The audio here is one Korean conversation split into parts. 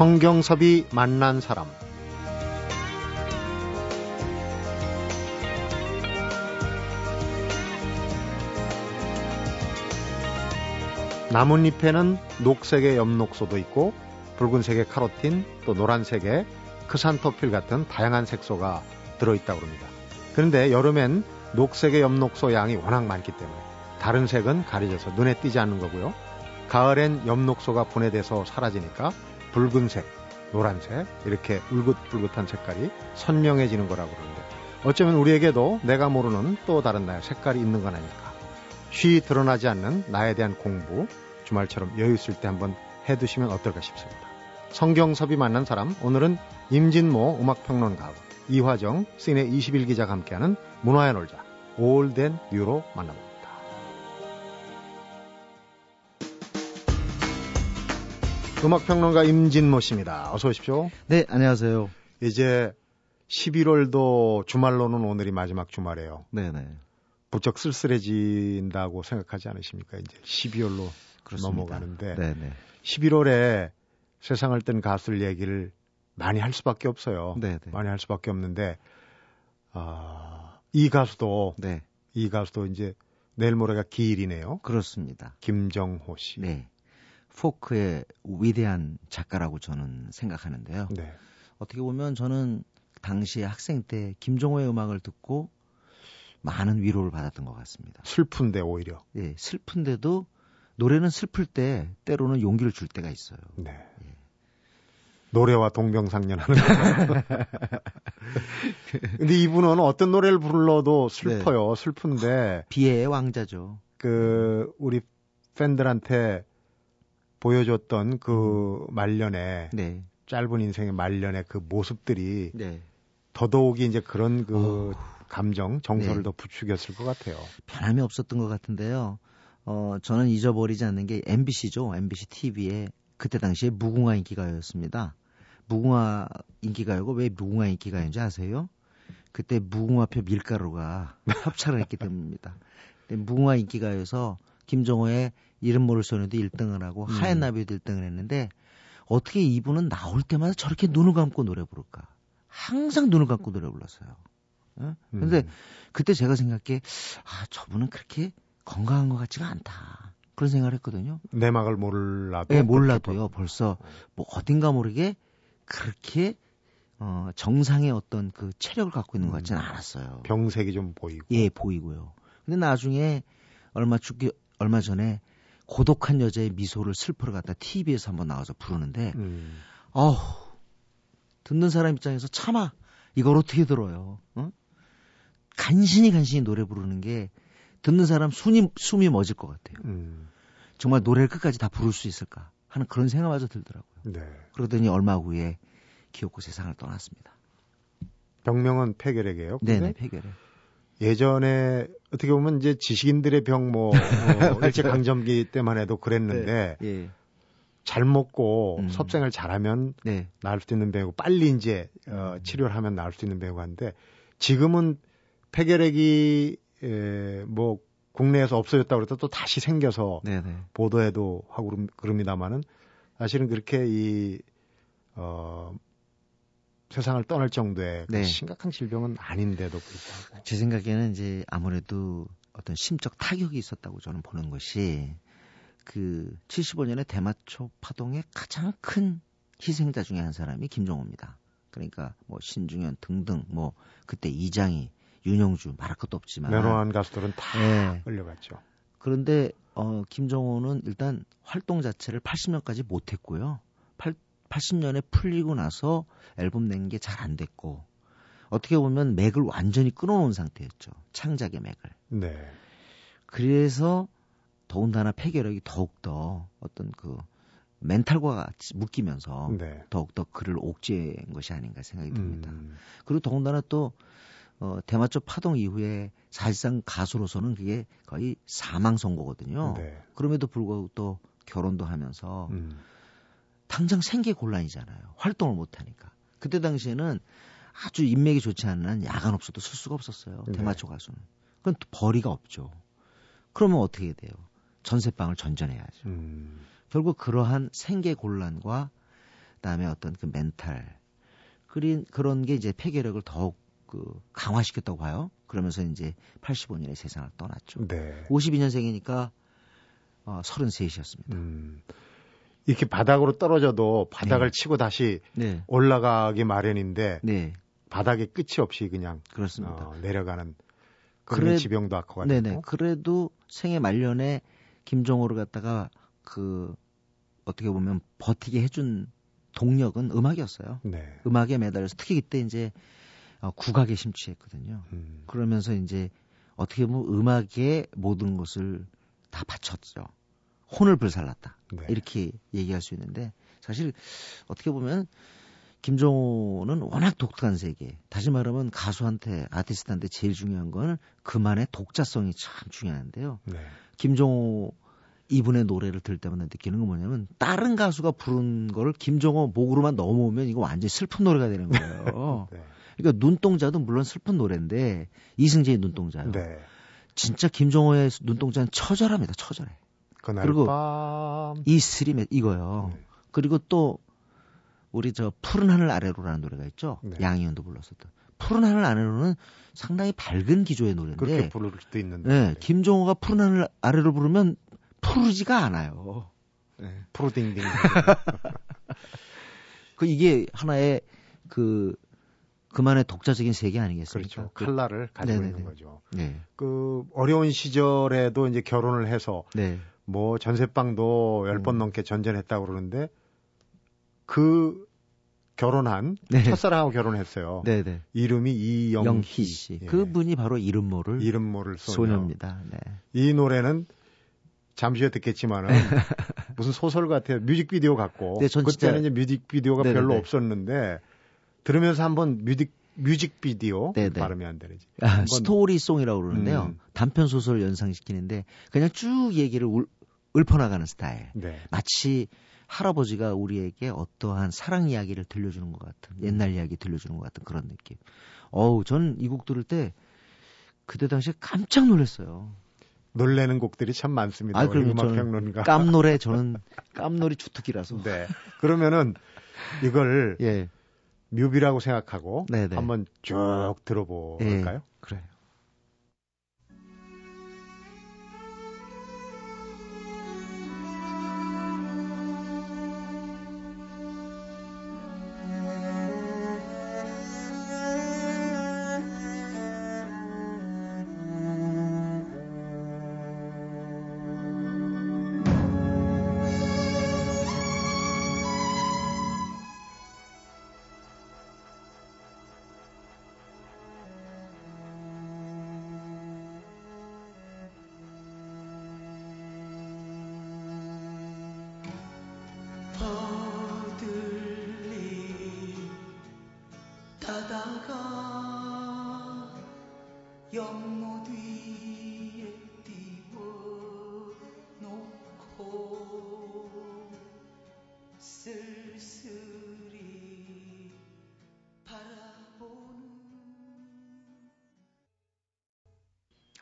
성경섭이 만난 사람 나뭇잎에는 녹색의 엽록소도 있고 붉은색의 카로틴 또 노란색의 크산토필 같은 다양한 색소가 들어있다고 합니다. 그런데 여름엔 녹색의 엽록소 양이 워낙 많기 때문에 다른 색은 가려져서 눈에 띄지 않는 거고요. 가을엔 엽록소가 분해돼서 사라지니까 붉은색, 노란색 이렇게 울긋불긋한 색깔이 선명해지는 거라고 그러는데 어쩌면 우리에게도 내가 모르는 또 다른 나의 색깔이 있는 건 아닐까. 쉬 드러나지 않는 나에 대한 공부 주말처럼 여유 있을 때 한번 해두시면 어떨까 싶습니다. 성경섭이 만난 사람 오늘은 임진모 음악평론가하고 이화정 시네 21기자가 함께하는 문화의 놀자 올덴 뉴로 만나봅니다. 음악평론가 임진모 씨입니다. 어서 오십시오. 네, 안녕하세요. 이제 11월도 주말로는 오늘이 마지막 주말이에요. 네네. 부쩍 쓸쓸해진다고 생각하지 않으십니까? 이제 12월로 그렇습니다. 넘어가는데 네네. 11월에 세상을 뜬 가수들 얘기를 많이 할 수밖에 없어요. 네네. 많이 할 수밖에 없는데 아, 이 가수도 네. 이 가수도 이제 내일 모레가 기일이네요. 그렇습니다. 김정호 씨. 네. 포크의 위대한 작가라고 저는 생각하는데요. 네. 어떻게 보면 저는 당시에 학생 때 김종호의 음악을 듣고 많은 위로를 받았던 것 같습니다. 슬픈데 오히려. 예, 슬픈데도 노래는 슬플 때 때로는 용기를 줄 때가 있어요. 네. 예. 노래와 동병상련하는 거. 근데 이분은 어떤 노래를 불러도 슬퍼요. 네. 슬픈데 비애의 왕자죠. 그 우리 팬들한테 보여줬던 그 말년에 네. 짧은 인생의 말년의 그 모습들이 네. 더더욱이 이제 그런 그 어... 감정, 정서를 네. 더 부추겼을 것 같아요. 변함이 없었던 것 같은데요. 어, 저는 잊어버리지 않는 게 MBC죠. MBC TV에 그때 당시에 무궁화 인기가요였습니다. 무궁화 인기가요가 왜 무궁화 인기가요인지 아세요? 그때 무궁화표 밀가루가 협찬을 했기 때문입니다. 무궁화 인기가요에서 김정호의 이름 모를 소녀도 1등을 하고 음. 하얀 나비도 1등을 했는데 어떻게 이분은 나올 때마다 저렇게 눈을 감고 노래 부를까? 항상 눈을 감고 노래 불렀어요. 어? 근데 음. 그때 제가 생각해 아 저분은 그렇게 건강한 것 같지가 않다. 그런 생각을 했거든요. 내막을 몰라도. 네, 몰라도요. 벌써 뭐 어딘가 모르게 그렇게 어, 정상의 어떤 그 체력을 갖고 있는 것 같지는 음. 않았어요. 병색이 좀 보이고. 예, 보이고요. 근데 나중에 얼마 죽기 얼마 전에 고독한 여자의 미소를 슬퍼를 갖다 TV에서 한번 나와서 부르는데, 음. 어우, 듣는 사람 입장에서 참아. 이걸 어떻게 들어요? 어? 간신히 간신히 노래 부르는 게 듣는 사람 숨이, 숨이 멎을 것 같아요. 음. 정말 노래를 끝까지 다 부를 수 있을까 하는 그런 생각마저 들더라고요. 네. 그러더니 얼마 후에 기어코 세상을 떠났습니다. 병명은 폐결핵이에요? 네네, 폐결핵. 예전에 어떻게 보면 이제 지식인들의 병뭐 어, 일제 강점기 때만 해도 그랬는데 네. 예. 잘 먹고 음. 섭생을 잘하면 네. 나을 수 있는 배우고 빨리 이제 어, 음. 치료를 하면 나을 수 있는 배우가 한데 지금은 폐결핵이 에, 뭐 국내에서 없어졌다고 그래도 또 다시 생겨서 네네. 보도해도 하고 그럽니다마는 사실은 그렇게 이 어, 세상을 떠날 정도의 그 네. 심각한 질병은 아닌데도 불구하고 제 생각에는 이제 아무래도 어떤 심적 타격이 있었다고 저는 보는 것이 그 75년에 대마초 파동의 가장 큰 희생자 중에 한 사람이 김종호입니다. 그러니까 뭐 신중현 등등 뭐 그때 이장이 윤영주 말할 것도 없지만 면허한 가수들은 다 네. 끌려갔죠. 그런데 어 김정호는 일단 활동 자체를 80년까지 못 했고요. 8, 80년에 풀리고 나서 앨범 낸 게 잘 안 됐고 어떻게 보면 맥을 완전히 끊어놓은 상태였죠. 창작의 맥을. 네. 그래서 더군다나 폐결핵이 더욱더 어떤 그 멘탈과 같이 묶이면서 네. 더욱더 그를 옥죄한 것이 아닌가 생각이 듭니다. 음. 그리고 더군다나 또 어, 대마초 파동 이후에 사실상 가수로서는 그게 거의 사망 선고거든요. 네. 그럼에도 불구하고 또 결혼도 하면서 음. 당장 생계 곤란이잖아요. 활동을 못 하니까. 그때 당시에는 아주 인맥이 좋지 않은 야간 없어도 쓸 수가 없었어요. 네. 대마초 가수는. 그건 또 벌이가 없죠. 그러면 어떻게 돼요? 전세방을 전전해야죠. 음. 결국 그러한 생계 곤란과 그다음에 어떤 그 멘탈 그린 그런 게 이제 폐결력을 더욱 그 강화시켰다고 봐요. 그러면서 이제 85년에 세상을 떠났죠. 네. 52년생이니까 어, 33이셨습니다. 음, 이렇게 바닥으로 떨어져도 바닥을 네. 치고 다시 네. 올라가기 마련인데 네. 바닥에 끝이 없이 그냥 그렇습니다. 어, 내려가는 그런 그래- 지병도 악화가 네네. 되고 그래도 생애 말년에 김종호를 갖다가 그 어떻게 보면 버티게 해준 동력은 음악이었어요. 네. 음악에 매달려서 특히 그때 이제 어, 국악에 심취했거든요. 음, 그러면서 이제 어떻게 보면 음악에 모든 것을 다 바쳤죠. 혼을 불살랐다. 네. 이렇게 얘기할 수 있는데 사실 어떻게 보면 김종호는 워낙 독특한 세계. 다시 말하면 가수한테 아티스트한테 제일 중요한 건 그만의 독자성이 참 중요한데요. 네. 김종호 이분의 노래를 들을 때마다 느끼는 건 뭐냐면 다른 가수가 부른 거를 김종호 목으로만 넘어오면 이거 완전히 슬픈 노래가 되는 거예요. 네. 그러니까 눈동자도 물론 슬픈 노래인데 이승재의 눈동자요. 네. 진짜 김종호의 눈동자는 처절합니다. 처절해. 그날 그리고 밤 이 스림에 이거요. 네. 그리고 또 우리 저 푸른 하늘 아래로라는 노래가 있죠. 네. 양희은도 불렀었던. 푸른 하늘 아래로는 상당히 밝은 기조의 노래인데 그렇게 부를 수도 있는데 네, 김종호가 푸른 하늘 아래로 부르면 푸르지가 않아요. 네. 프로딩딩 그 이게 하나의 그 그만의 독자적인 세계 아니겠습니까? 그렇죠. 그- 칼라를 가지고 네네네. 있는 거죠. 네. 그 어려운 시절에도 이제 결혼을 해서 네. 뭐 전세방도 열번 음. 넘게 전전했다고 그러는데 그 결혼한 네. 첫사랑하고 결혼했어요. 네, 네. 이름이 이영희 영희 씨. 예. 그분이 바로 이름 모를 이름 모를 소녀. 소녀입니다. 네. 이 노래는 잠시 후에 듣겠지만은 무슨 소설 같아요. 뮤직비디오 같고 네, 전 진짜- 그때는 이제 뮤직비디오가 네네네. 별로 없었는데 들으면서 한번 뮤직 뮤직비디오 네네. 발음이 안 되지. 아, story song이라고 그러는데요. 음. 단편 소설을 연상시키는데 그냥 쭉 얘기를 울, 읊어나가는 스타일. 네. 마치 할아버지가 우리에게 어떠한 사랑 이야기를 들려주는 것 같은 옛날 이야기 들려주는 것 같은 그런 느낌. 어우, 전 이 곡 들을 때 그때 당시에 깜짝 놀랐어요. 놀래는 곡들이 참 많습니다. 아, 그럼요. 음악 저는 평론가. 깜노래 저는 깜놀이 주특기라서. 네. 그러면은 이걸 예. 뮤비라고 생각하고 네네. 한번 쭉 들어볼까요? 예. 그래요.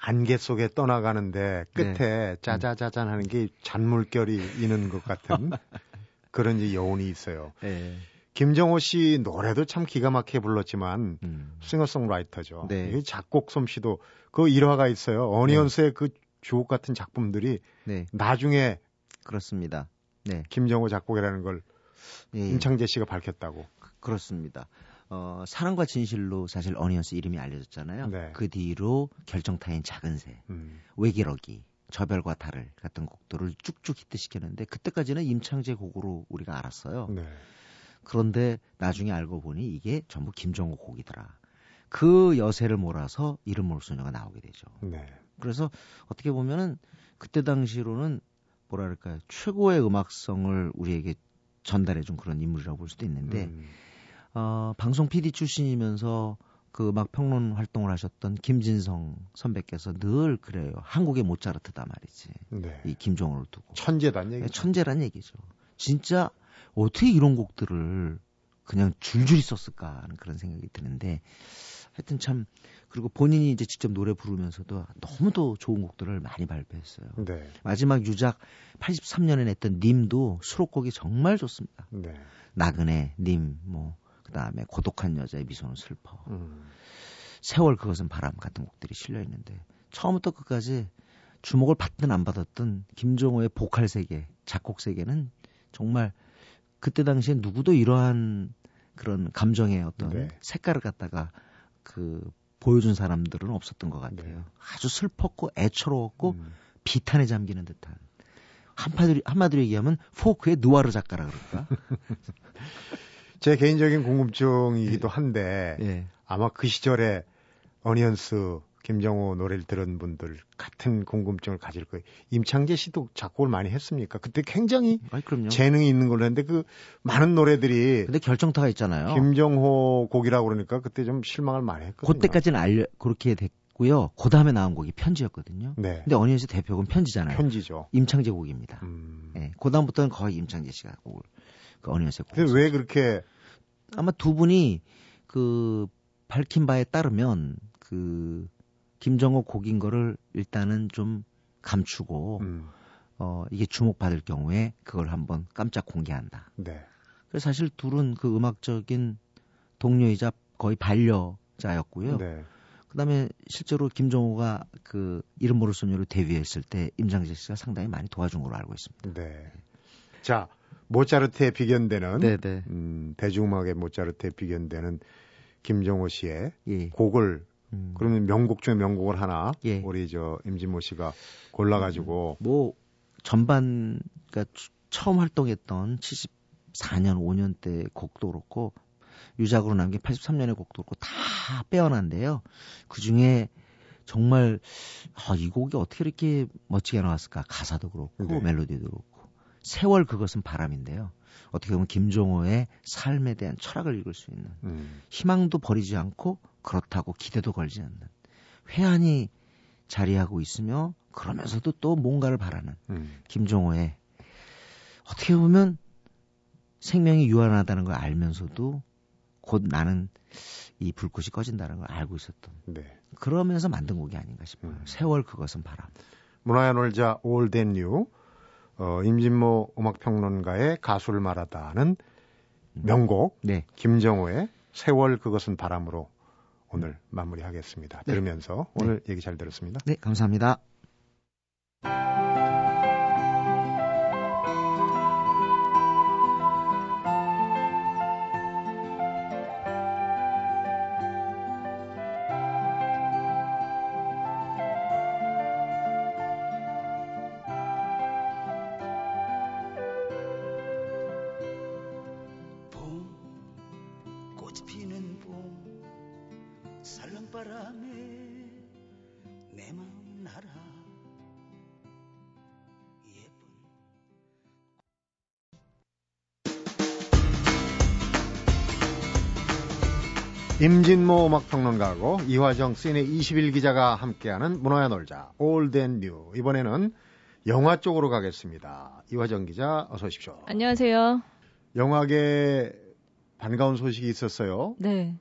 안개 속에 떠나가는데 끝에 네. 짜자자잔 하는 게 잔물결이 있는 것 같은 그런 여운이 있어요. 예. 김정호 씨 노래도 참 기가 막히게 불렀지만 음. 싱어송라이터죠. 네. 이 작곡 솜씨도 그 일화가 있어요. 어니언스의 그 주옥 같은 작품들이 네, 나중에 그렇습니다. 네. 김정호 작곡이라는 걸 예, 예. 임창재 씨가 밝혔다고. 그렇습니다. 어, 사랑과 진실로 사실 어니언스 이름이 알려졌잖아요. 네. 그 뒤로 결정타인 작은 새, 음. 외기러기, 저별과 달을 같은 곡들을 쭉쭉 히트시켰는데 그때까지는 임창재 곡으로 우리가 알았어요. 네. 그런데 나중에 알고 보니 이게 전부 김종호 곡이더라. 그 여세를 몰아서 이름 모를 소녀가 나오게 되죠. 네. 그래서 어떻게 보면은 그때 당시로는 뭐랄까요 최고의 음악성을 우리에게 전달해준 그런 인물이라고 볼 수도 있는데 음. 어, 방송 PD 출신이면서 그 음악 평론 활동을 하셨던 김진성 선배께서 늘 그래요. 한국의 모차르트다 말이지. 네. 이 김종호를 두고. 천재단 얘기. 천재란 얘기죠. 진짜 어떻게 이런 곡들을 그냥 줄줄이 썼을까 하는 그런 생각이 드는데 하여튼 참 그리고 본인이 이제 직접 노래 부르면서도 너무도 좋은 곡들을 많이 발표했어요. 네. 마지막 유작 83년에 냈던 님도 수록곡이 정말 좋습니다. 네. 나그네, 님, 뭐 그 다음에 고독한 여자의 미소는 슬퍼, 음. 세월 그것은 바람 같은 곡들이 실려 있는데 처음부터 끝까지 주목을 받든 안 받았든 김종호의 보컬 세계, 작곡 세계는 정말 그때 당시에 누구도 이러한 그런 감정의 어떤 네. 색깔을 갖다가 그 보여준 사람들은 없었던 것 같아요. 네. 아주 슬펐고 애처로웠고 음. 비탄에 잠기는 듯한 한마디로, 한마디로 얘기하면 포크의 누아르 작가라 그럴까? 제 개인적인 궁금증이기도 한데 예. 아마 그 시절에 어니언스 김정호 노래를 들은 분들 같은 궁금증을 가질 거예요. 임창재 씨도 작곡을 많이 했습니까? 그때 굉장히 그럼요. 재능이 있는 걸로 했는데 그 많은 노래들이 근데 결정타가 있잖아요. 김정호 곡이라고 그러니까 그때 좀 실망을 많이 했거든요. 그때까지는 알려 그렇게 됐고요. 그 다음에 나온 곡이 편지였거든요. 네. 근데 어니언스 대표곡은 편지잖아요. 편지죠. 임창재 곡입니다. 음. 예. 그 다음부터는 거의 임창재 씨가 곡을 그 곡. 근데 왜 그렇게 아마 두 분이 그 밝힌 바에 따르면 그 김정호 곡인 거를 일단은 좀 감추고 음. 어 이게 주목받을 경우에 그걸 한번 깜짝 공개한다. 네. 그래서 사실 둘은 그 음악적인 동료이자 거의 반려자였고요. 네. 그다음에 실제로 김정호가 그 이름 모를 소녀로 데뷔했을 때 임장재 씨가 상당히 많이 도와준 걸로 알고 있습니다. 네. 자, 모차르트에 비견되는 네네. 음, 대중음악의 모차르트에 비견되는 김정호 씨의 예. 곡을 음. 그러면 명곡 중에 명곡을 하나 예. 우리 저 임진모 씨가 골라가지고 뭐 전반 그러니까 추- 처음 활동했던 74년 5년 때 곡도 그렇고 유작으로 남긴 83년의 곡도 그렇고 다 빼어난데요. 그 중에 정말 아, 이 곡이 어떻게 이렇게 멋지게 나왔을까? 가사도 그렇고 네. 멜로디도 그렇고 세월 그것은 바람인데요. 어떻게 보면 김종호의 삶에 대한 철학을 읽을 수 있는 음, 희망도 버리지 않고 그렇다고 기대도 걸지 않는 회한이 자리하고 있으며 그러면서도 또 뭔가를 바라는 음, 김종호의 어떻게 보면 생명이 유한하다는 걸 알면서도 곧 나는 이 불꽃이 꺼진다는 걸 알고 있었던 네. 그러면서 만든 곡이 아닌가 싶어요. 음. 세월 그것은 바람. 문화의 놀자 New 어, 임진모 음악평론가의 가수를 말하다는 명곡 네. 김정호의 세월 그것은 바람으로 오늘 마무리하겠습니다. 네. 들으면서 오늘 얘기 잘 들었습니다. 네, 감사합니다. 바람에 내 마음 날아 예쁜 임진모 음악평론가하고 이화정 시네 21 기자가 함께하는 문화의 놀자 All That New 이번에는 영화 쪽으로 가겠습니다. 이화정 기자 어서 오십시오. 안녕하세요. 영화계 반가운 소식이 있었어요. 네.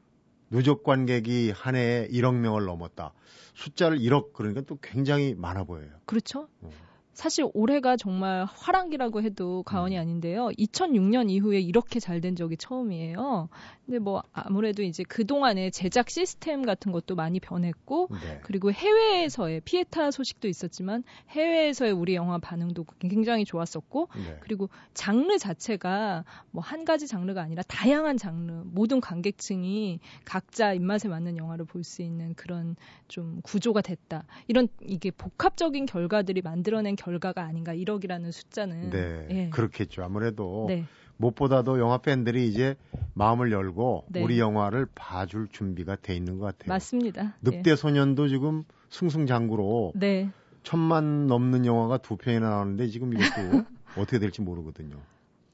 누적 관객이 한 해에 1억 명을 넘었다. 숫자를 1억 그러니까 또 굉장히 많아 보여요. 그렇죠. 어. 사실 올해가 정말 화랑기라고 해도 과언이 음. 아닌데요. 2006년 이후에 이렇게 잘 된 적이 처음이에요. 근데 뭐 아무래도 이제 그동안에 제작 시스템 같은 것도 많이 변했고 네. 그리고 해외에서의 피에타 소식도 있었지만 해외에서의 우리 영화 반응도 굉장히 좋았었고 네. 그리고 장르 자체가 뭐 한 가지 장르가 아니라 다양한 장르, 모든 관객층이 각자 입맛에 맞는 영화를 볼 수 있는 그런 좀 구조가 됐다. 이런 이게 복합적인 결과들이 만들어낸 결과가 아닌가 1억이라는 숫자는. 네. 예. 그렇겠죠. 아무래도 네. 무엇보다도 영화 팬들이 이제 마음을 열고 네. 우리 영화를 봐줄 준비가 돼 있는 것 같아요. 맞습니다. 늑대 소년도 지금 승승장구로 예. 네. 천만 넘는 영화가 두 편이나 나오는데 지금 이것도 어떻게 될지 모르거든요.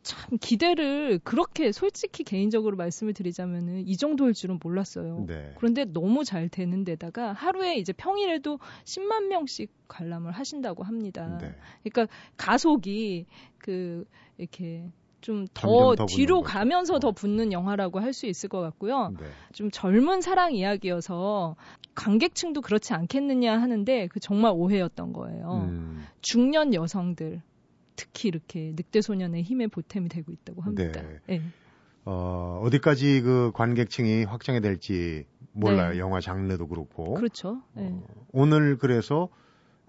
참 기대를 그렇게 솔직히 개인적으로 말씀을 드리자면은 이 정도일 줄은 몰랐어요. 네. 그런데 너무 잘 되는 데다가 하루에 이제 평일에도 10만 명씩 관람을 하신다고 합니다. 네. 그러니까 가속이 그 이렇게 좀더더 뒤로. 가면서 더 붙는 영화라고 할 수 있을 것 같고요. 네. 좀 젊은 사랑 이야기여서 관객층도 그렇지 않겠느냐 하는데 그 정말 오해였던 거예요. 음, 중년 여성들 특히 이렇게 늑대 소년의 힘에 보탬이 되고 있다고 합니다. 네. 네. 어, 어디까지 그 관객층이 확장이 될지 몰라요. 네. 영화 장르도 그렇고. 그렇죠. 네. 어, 오늘 그래서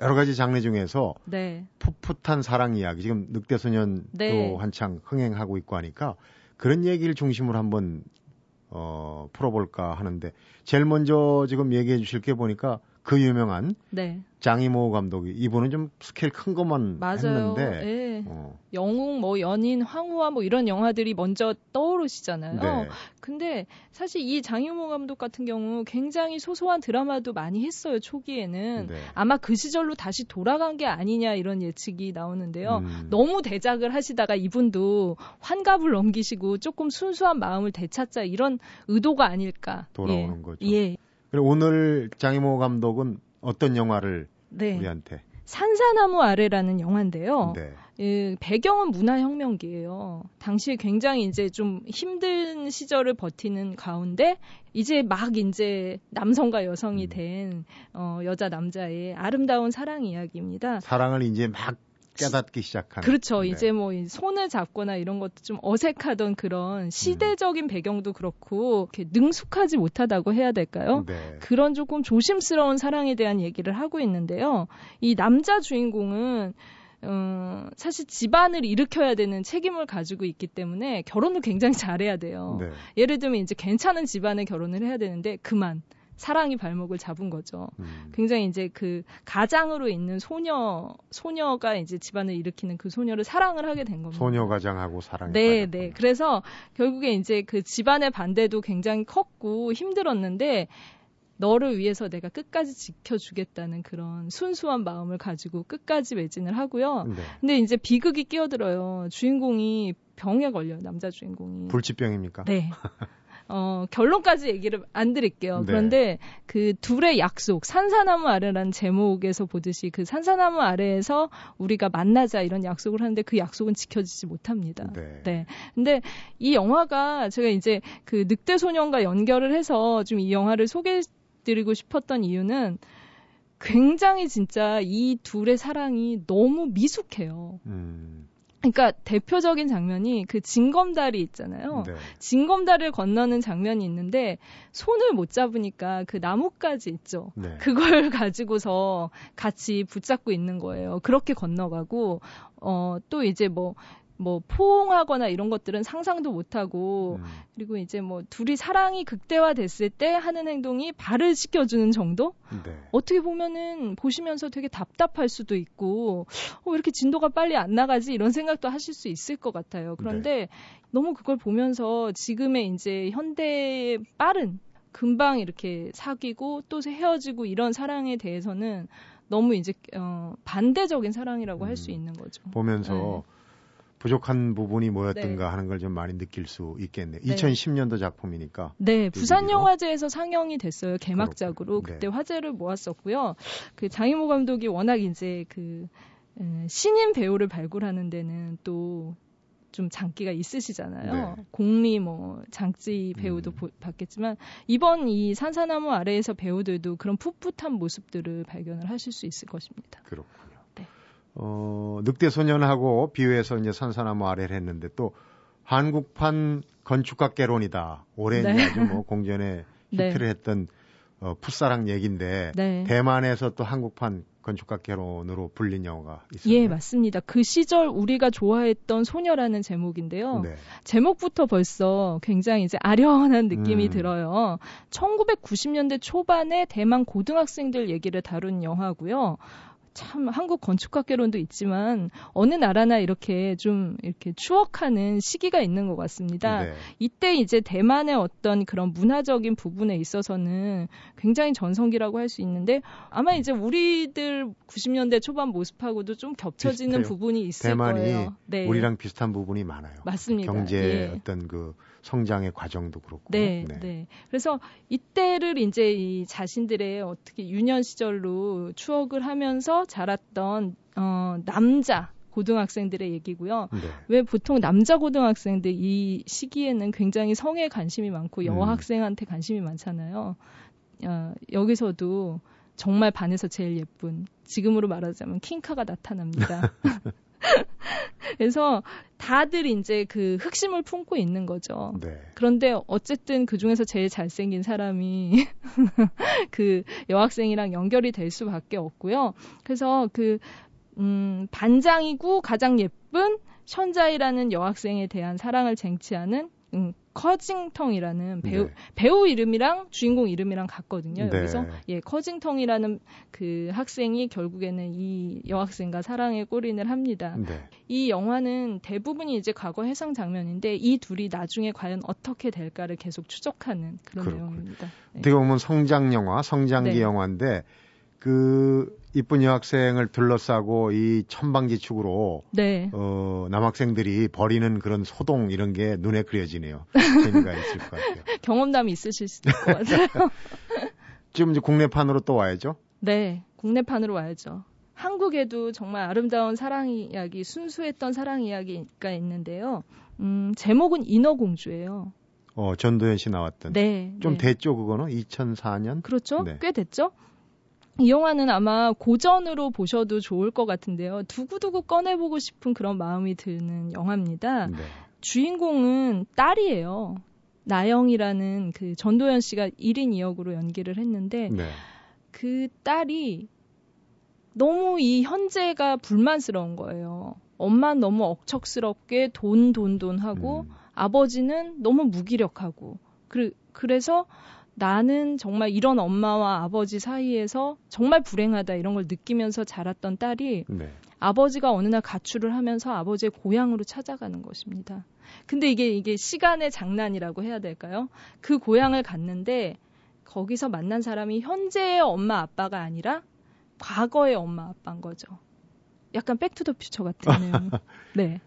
여러 가지 장르 중에서 네. 풋풋한 사랑 이야기 지금 늑대 소년도 네. 한창 흥행하고 있고 하니까 그런 얘기를 중심으로 한번 어, 풀어볼까 하는데 제일 먼저 지금 얘기해 주실 게 보니까 그 유명한 네. 장이모 감독이 이분은 좀 스케일 큰 것만 맞아요. 했는데 예. 어, 영웅, 뭐 연인, 황후와 뭐 이런 영화들이 먼저 떠오르시잖아요. 네. 근데 사실 이 장유모 감독 같은 경우 굉장히 소소한 드라마도 많이 했어요. 초기에는 네. 아마 그 시절로 다시 돌아간 게 아니냐 이런 예측이 나오는데요. 음, 너무 대작을 하시다가 이분도 환갑을 넘기시고 조금 순수한 마음을 되찾자 이런 의도가 아닐까. 돌아오는 예. 거죠. 예. 그리고 오늘 장이모 감독은 어떤 영화를 네. 우리한테 산사나무 아래라는 영화인데요. 네. 예, 배경은 문화혁명기예요. 당시에 굉장히 이제 좀 힘든 시절을 버티는 가운데 이제 막 이제 남성과 여성이 음. 된 어, 여자 남자의 아름다운 사랑 이야기입니다. 사랑을 이제 막 깨닫기 시작한 그렇죠. 네. 이제 뭐이 손을 잡거나 이런 것도 좀 어색하던 그런 시대적인 배경도 그렇고 이렇게 능숙하지 못하다고 해야 될까요? 네. 그런 조금 조심스러운 사랑에 대한 얘기를 하고 있는데요. 이 남자 주인공은 어, 사실 집안을 일으켜야 되는 책임을 가지고 있기 때문에 결혼을 굉장히 잘해야 돼요. 네. 예를 들면 이제 괜찮은 집안에 결혼을 해야 되는데 그만 사랑이 발목을 잡은 거죠. 음. 굉장히 이제 그 가장으로 있는 소녀 소녀가 이제 집안을 일으키는 그 소녀를 사랑을 하게 된 겁니다. 소녀 가장하고 사랑에 네. 네. 그래서 결국에 이제 그 집안의 반대도 굉장히 컸고 힘들었는데 너를 위해서 내가 끝까지 지켜주겠다는 그런 순수한 마음을 가지고 끝까지 매진을 하고요. 네. 근데 이제 비극이 끼어들어요. 주인공이 병에 걸려요. 남자 주인공이. 불치병입니까? 네. 어, 결론까지 얘기를 안 드릴게요. 네. 그런데 그 둘의 약속, 산사나무 아래라는 제목에서 보듯이 그 산사나무 아래에서 우리가 만나자 이런 약속을 하는데 그 약속은 지켜지지 못합니다. 네. 네. 근데 이 영화가 제가 이제 그 늑대 소년과 연결을 해서 좀 이 영화를 소개해드리고 싶었던 이유는 굉장히 진짜 이 둘의 사랑이 너무 미숙해요. 음. 그러니까 대표적인 장면이 그 징검다리 있잖아요. 네. 징검다리를 건너는 장면이 있는데 손을 못 잡으니까 그 나뭇가지 있죠. 네. 그걸 가지고서 같이 붙잡고 있는 거예요. 그렇게 건너가고 어 또 이제 뭐 뭐 포옹하거나 이런 것들은 상상도 못 하고 음. 그리고 이제 뭐 둘이 사랑이 극대화됐을 때 하는 행동이 발을 씻겨주는 정도? 네. 어떻게 보면은 보시면서 되게 답답할 수도 있고 어, 왜 이렇게 진도가 빨리 안 나가지 이런 생각도 하실 수 있을 것 같아요. 그런데 너무 그걸 보면서 지금의 이제 현대의 빠른 금방 이렇게 사귀고 또 헤어지고 이런 사랑에 대해서는 너무 이제 어, 반대적인 사랑이라고 할수 음. 있는 거죠. 보면서 부족한 부분이 뭐였던가 네. 하는 걸 좀 많이 느낄 수 있겠네. 네. 2010년도 작품이니까. 네, 부산 얘기죠. 영화제에서 상영이 됐어요. 개막작으로 그렇군요. 그때 네. 화제를 모았었고요. 그 장희모 감독이 워낙 이제 그 에, 신인 배우를 발굴하는 데는 또 좀 장기가 있으시잖아요. 네. 공리 뭐 장찌 배우도 음. 보- 봤겠지만 이번 이 산사나무 아래에서 배우들도 그런 풋풋한 모습들을 발견을 하실 수 있을 것입니다. 그렇군요. 네. 어, 늑대 소년하고 비유해서 이제 산사나무 아래를 했는데 또 한국판 건축학개론이다. 올해 네. 아주 뭐 공전에 네. 히트를 했던 어, 풋사랑 얘기인데 네. 대만에서 또 한국판 건축학개론으로 불린 영화가 있어요. 예, 맞습니다. 그 시절 우리가 좋아했던 소녀라는 제목인데요. 네. 제목부터 벌써 굉장히 이제 아련한 느낌이 음. 들어요. 1990년대 초반에 대만 고등학생들 얘기를 다룬 영화고요. 참 한국 건축학개론도 있지만 어느 나라나 이렇게 좀 이렇게 추억하는 시기가 있는 것 같습니다. 네. 이때 이제 대만의 어떤 그런 문화적인 부분에 있어서는 굉장히 전성기라고 할 수 있는데 아마 이제 우리들 90년대 초반 모습하고도 좀 겹쳐지는 비슷해요. 부분이 있을 대만이 거예요. 네. 우리랑 비슷한 부분이 많아요. 맞습니다. 경제 예. 어떤 그 성장의 과정도 그렇고. 네, 네, 그래서 이때를 이제 이 자신들의 어떻게 유년 시절로 추억을 하면서 자랐던 어, 남자 고등학생들의 얘기고요. 네. 왜 보통 남자 고등학생들 이 시기에는 굉장히 성에 관심이 많고 음. 여학생한테 관심이 많잖아요. 어, 여기서도 정말 반에서 제일 예쁜 지금으로 말하자면 킹카가 나타납니다. 그래서 다들 이제 그 흑심을 품고 있는 거죠. 네. 그런데 어쨌든 그 중에서 제일 잘생긴 사람이 그 여학생이랑 연결이 될 수밖에 없고요. 그래서 그, 음, 반장이고 가장 예쁜 션자이라는 여학생에 대한 사랑을 쟁취하는 음, 커징텅이라는 배우 네. 배우 이름이랑 주인공 이름이랑 같거든요. 네. 여기서 예 커징텅이라는 그 학생이 결국에는 이 여학생과 사랑에 골인을 합니다. 네. 이 영화는 대부분이 이제 과거 해상 장면인데 이 둘이 나중에 과연 어떻게 될까를 계속 추적하는 그런 그렇군요. 내용입니다. 네. 어떻게 보면 성장 영화, 성장기 네. 영화인데 그 이쁜 여학생을 둘러싸고 이 천방지축으로 네. 어, 남학생들이 벌이는 그런 소동 이런 게 눈에 그려지네요. 재미가 있을 것 같아요. 경험담이 있으실 수도 있을 것 같아요. 지금 이제 국내판으로 또 와야죠. 네. 국내판으로 와야죠. 한국에도 정말 아름다운 사랑 이야기, 순수했던 사랑 이야기가 있는데요. 음, 제목은 인어공주예요. 어, 전도연 씨 나왔던. 네. 좀 네. 됐죠, 그거는? 2004년? 그렇죠. 네. 꽤 됐죠. 이 영화는 아마 고전으로 보셔도 좋을 것 같은데요. 두고두고 꺼내보고 싶은 그런 마음이 드는 영화입니다. 네. 주인공은 딸이에요. 나영이라는 그 전도연 씨가 1인 2역으로 연기를 했는데 네. 그 딸이 너무 이 현재가 불만스러운 거예요. 엄마 너무 억척스럽게 돈, 돈, 돈 하고 음, 아버지는 너무 무기력하고 그, 그래서 나는 정말 이런 엄마와 아버지 사이에서 정말 불행하다 이런 걸 느끼면서 자랐던 딸이 네. 아버지가 어느 날 가출을 하면서 아버지의 고향으로 찾아가는 것입니다. 근데 이게 이게 시간의 장난이라고 해야 될까요? 그 고향을 갔는데 거기서 만난 사람이 현재의 엄마 아빠가 아니라 과거의 엄마 아빠인 거죠. 약간 Back to the Future 같은 내용. 네.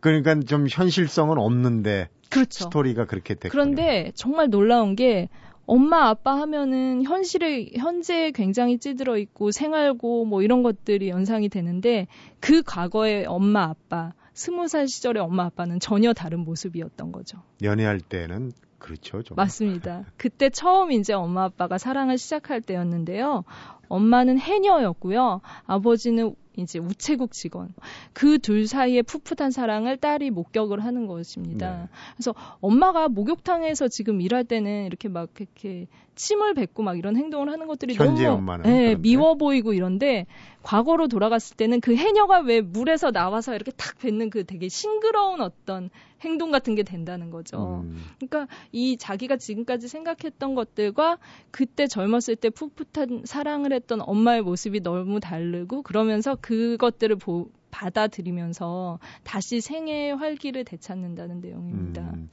그러니까 좀 현실성은 없는데 그렇죠. 스토리가 그렇게 됐군요. 그런데 정말 놀라운 게 엄마 아빠 하면은 현실에 현재에 굉장히 찌들어 있고 생활고 뭐 이런 것들이 연상이 되는데 그 과거의 엄마 아빠 스무 살 시절의 엄마 아빠는 전혀 다른 모습이었던 거죠. 연애할 때는 그렇죠. 좀. 맞습니다. 그때 처음 이제 엄마 아빠가 사랑을 시작할 때였는데요. 엄마는 해녀였고요. 아버지는 이제 우체국 직원. 그 둘 사이의 풋풋한 사랑을 딸이 목격을 하는 것입니다. 네. 그래서 엄마가 목욕탕에서 지금 일할 때는 이렇게 막 이렇게 침을 뱉고 막 이런 행동을 하는 것들이 너무 엄마는 예, 그런데? 미워 보이고 이런데 과거로 돌아갔을 때는 그 해녀가 왜 물에서 나와서 이렇게 탁 뱉는 그 되게 싱그러운 어떤 행동 같은 게 된다는 거죠. 음, 그러니까 이 자기가 지금까지 생각했던 것들과 그때 젊었을 때 풋풋한 사랑을 했던 엄마의 모습이 너무 다르고 그러면서 그것들을 보, 받아들이면서 다시 생애의 활기를 되찾는다는 내용입니다. 음,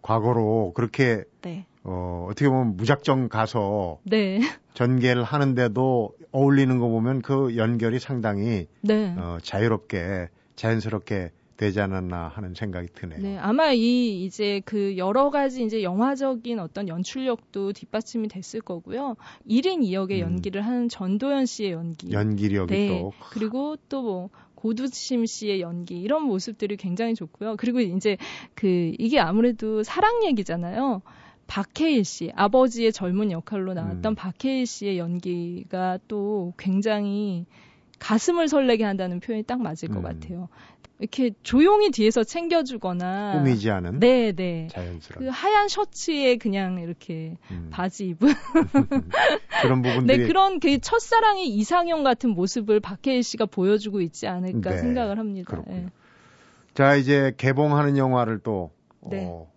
과거로 그렇게 네. 어, 어떻게 보면 무작정 가서 네. 전개를 하는데도 어울리는 거 보면 그 연결이 상당히 네. 어, 자유롭게 자연스럽게 되지 않았나 하는 생각이 드네요. 네, 아마 이 이제 그 여러 가지 이제 영화적인 어떤 연출력도 뒷받침이 됐을 거고요. 1인 2역의 음. 연기를 하는 전도연 씨의 연기. 연기력이 네. 또 그리고 또뭐 고두심 씨의 연기 이런 모습들이 굉장히 좋고요. 그리고 이제 그 이게 아무래도 사랑 얘기잖아요. 박해일 씨 아버지의 젊은 역할로 나왔던 음. 박해일 씨의 연기가 또 굉장히 가슴을 설레게 한다는 표현이 딱 맞을 것 음. 같아요. 이렇게 조용히 뒤에서 챙겨주거나 꾸미지 않은 네, 네. 자연스러운 그 하얀 셔츠에 그냥 이렇게 음, 바지 입은 그런 네, 부분들이 그런 그 첫사랑의 이상형 같은 모습을 박해일 씨가 보여주고 있지 않을까 네, 생각을 합니다. 그렇군요. 예. 자 이제 개봉하는 영화를 또 네. 어,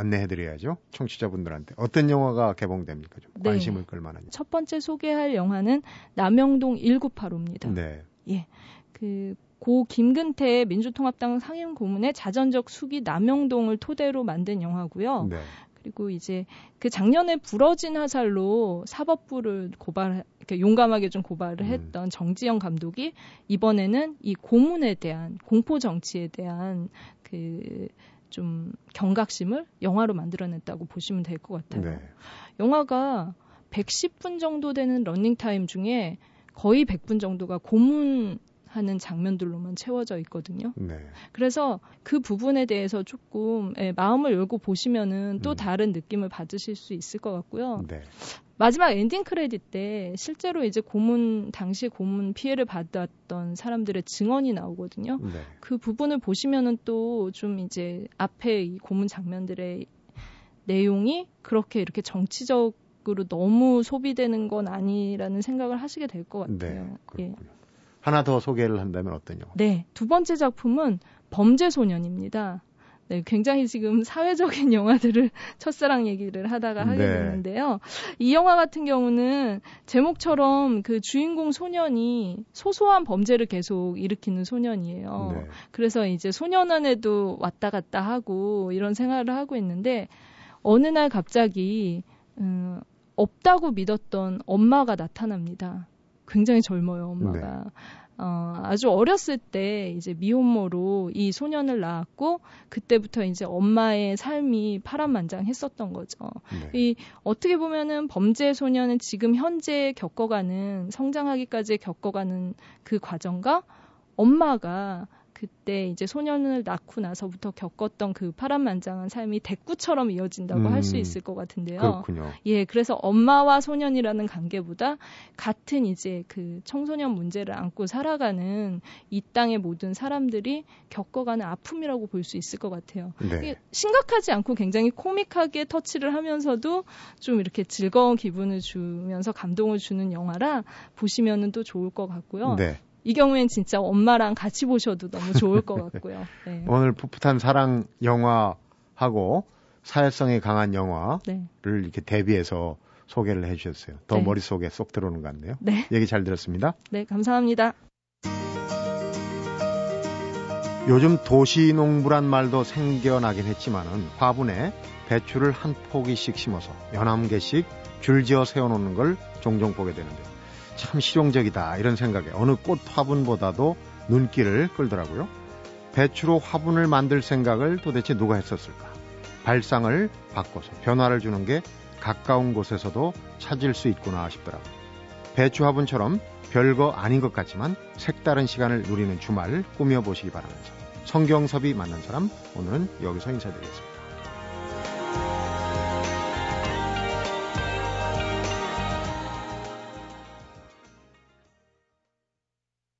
안내해드려야죠 청취자분들한테 어떤 영화가 개봉됩니까 좀 네. 관심을 끌만한 첫 번째 소개할 영화는 남영동 1985입니다. 네그고 김근태의 민주통합당 상임 고문의 자전적 수기 남영동을 토대로 만든 영화고요. 네. 그리고 이제 그 작년에 부러진 화살로 사법부를 고발, 이렇게 용감하게 좀 고발을 음. 했던 정지영 감독이 이번에는 이 고문에 대한 공포 정치에 대한 그 좀 경각심을 영화로 만들어냈다고 보시면 될 것 같아요. 네. 영화가 110분 정도 되는 러닝 타임 중에 거의 100분 정도가 고문 하는 장면들로만 채워져 있거든요. 네. 그래서 그 부분에 대해서 조금 예, 마음을 열고 보시면은 또 음. 다른 느낌을 받으실 수 있을 것 같고요. 네. 마지막 엔딩 크레딧 때 실제로 이제 고문 당시 고문 피해를 받았던 사람들의 증언이 나오거든요. 네. 그 부분을 보시면은 또 좀 이제 앞에 이 고문 장면들의 내용이 그렇게 이렇게 정치적으로 너무 소비되는 건 아니라는 생각을 하시게 될 것 같아요. 네. 예. 그렇군요. 하나 더 소개를 한다면 영화? 네, 두 번째 작품은 범죄 소년입니다. 네, 굉장히 지금 사회적인 영화들을 첫사랑 얘기를 하다가 하게 네. 됐는데요. 이 영화 같은 경우는 제목처럼 그 주인공 소년이 소소한 범죄를 계속 일으키는 소년이에요. 네. 그래서 이제 소년원에도 왔다 갔다 하고 이런 생활을 하고 있는데 어느 날 갑자기 음, 없다고 믿었던 엄마가 나타납니다. 굉장히 젊어요, 엄마가. 어, 아주 어렸을 때 이제 미혼모로 이 소년을 낳았고 그때부터 이제 엄마의 삶이 파란만장했었던 거죠. 네. 이 어떻게 보면은 범죄 소년은 지금 현재 겪어가는 성장하기까지 겪어가는 그 과정과 엄마가 그때 이제 소년을 낳고 나서부터 겪었던 그 파란만장한 삶이 대꾸처럼 이어진다고 할수 음, 있을 것 같은데요. 그렇군요. 예, 그래서 엄마와 소년이라는 관계보다 같은 이제 그 청소년 문제를 안고 살아가는 이 땅의 모든 사람들이 겪어가는 아픔이라고 볼 수 있을 것 같아요. 네. 심각하지 않고 굉장히 코믹하게 터치를 하면서도 좀 이렇게 즐거운 기분을 주면서 감동을 주는 영화라 보시면은 또 좋을 것 같고요. 네. 이 경우엔 진짜 엄마랑 같이 보셔도 너무 좋을 것 같고요. 네. 오늘 풋풋한 사랑 영화하고 사회성이 강한 영화를 네. 이렇게 대비해서 소개를 해주셨어요. 더 네. 머릿속에 쏙 들어오는 것 같네요. 네. 얘기 잘 들었습니다. 네, 감사합니다. 요즘 도시농부란 말도 생겨나긴 했지만은 화분에 배추를 한 포기씩 심어서 연암개씩 줄지어 세워놓는 걸 종종 보게 되는데 참 실용적이다 이런 생각에 어느 꽃 화분보다도 눈길을 끌더라고요. 배추로 화분을 만들 생각을 도대체 누가 했었을까? 발상을 바꿔서 변화를 주는 게 가까운 곳에서도 찾을 수 있구나 싶더라고요. 배추 화분처럼 별거 아닌 것 같지만 색다른 시간을 누리는 주말 꾸며보시기 바라면서 성경섭이 만난 사람 오늘은 여기서 인사드리겠습니다.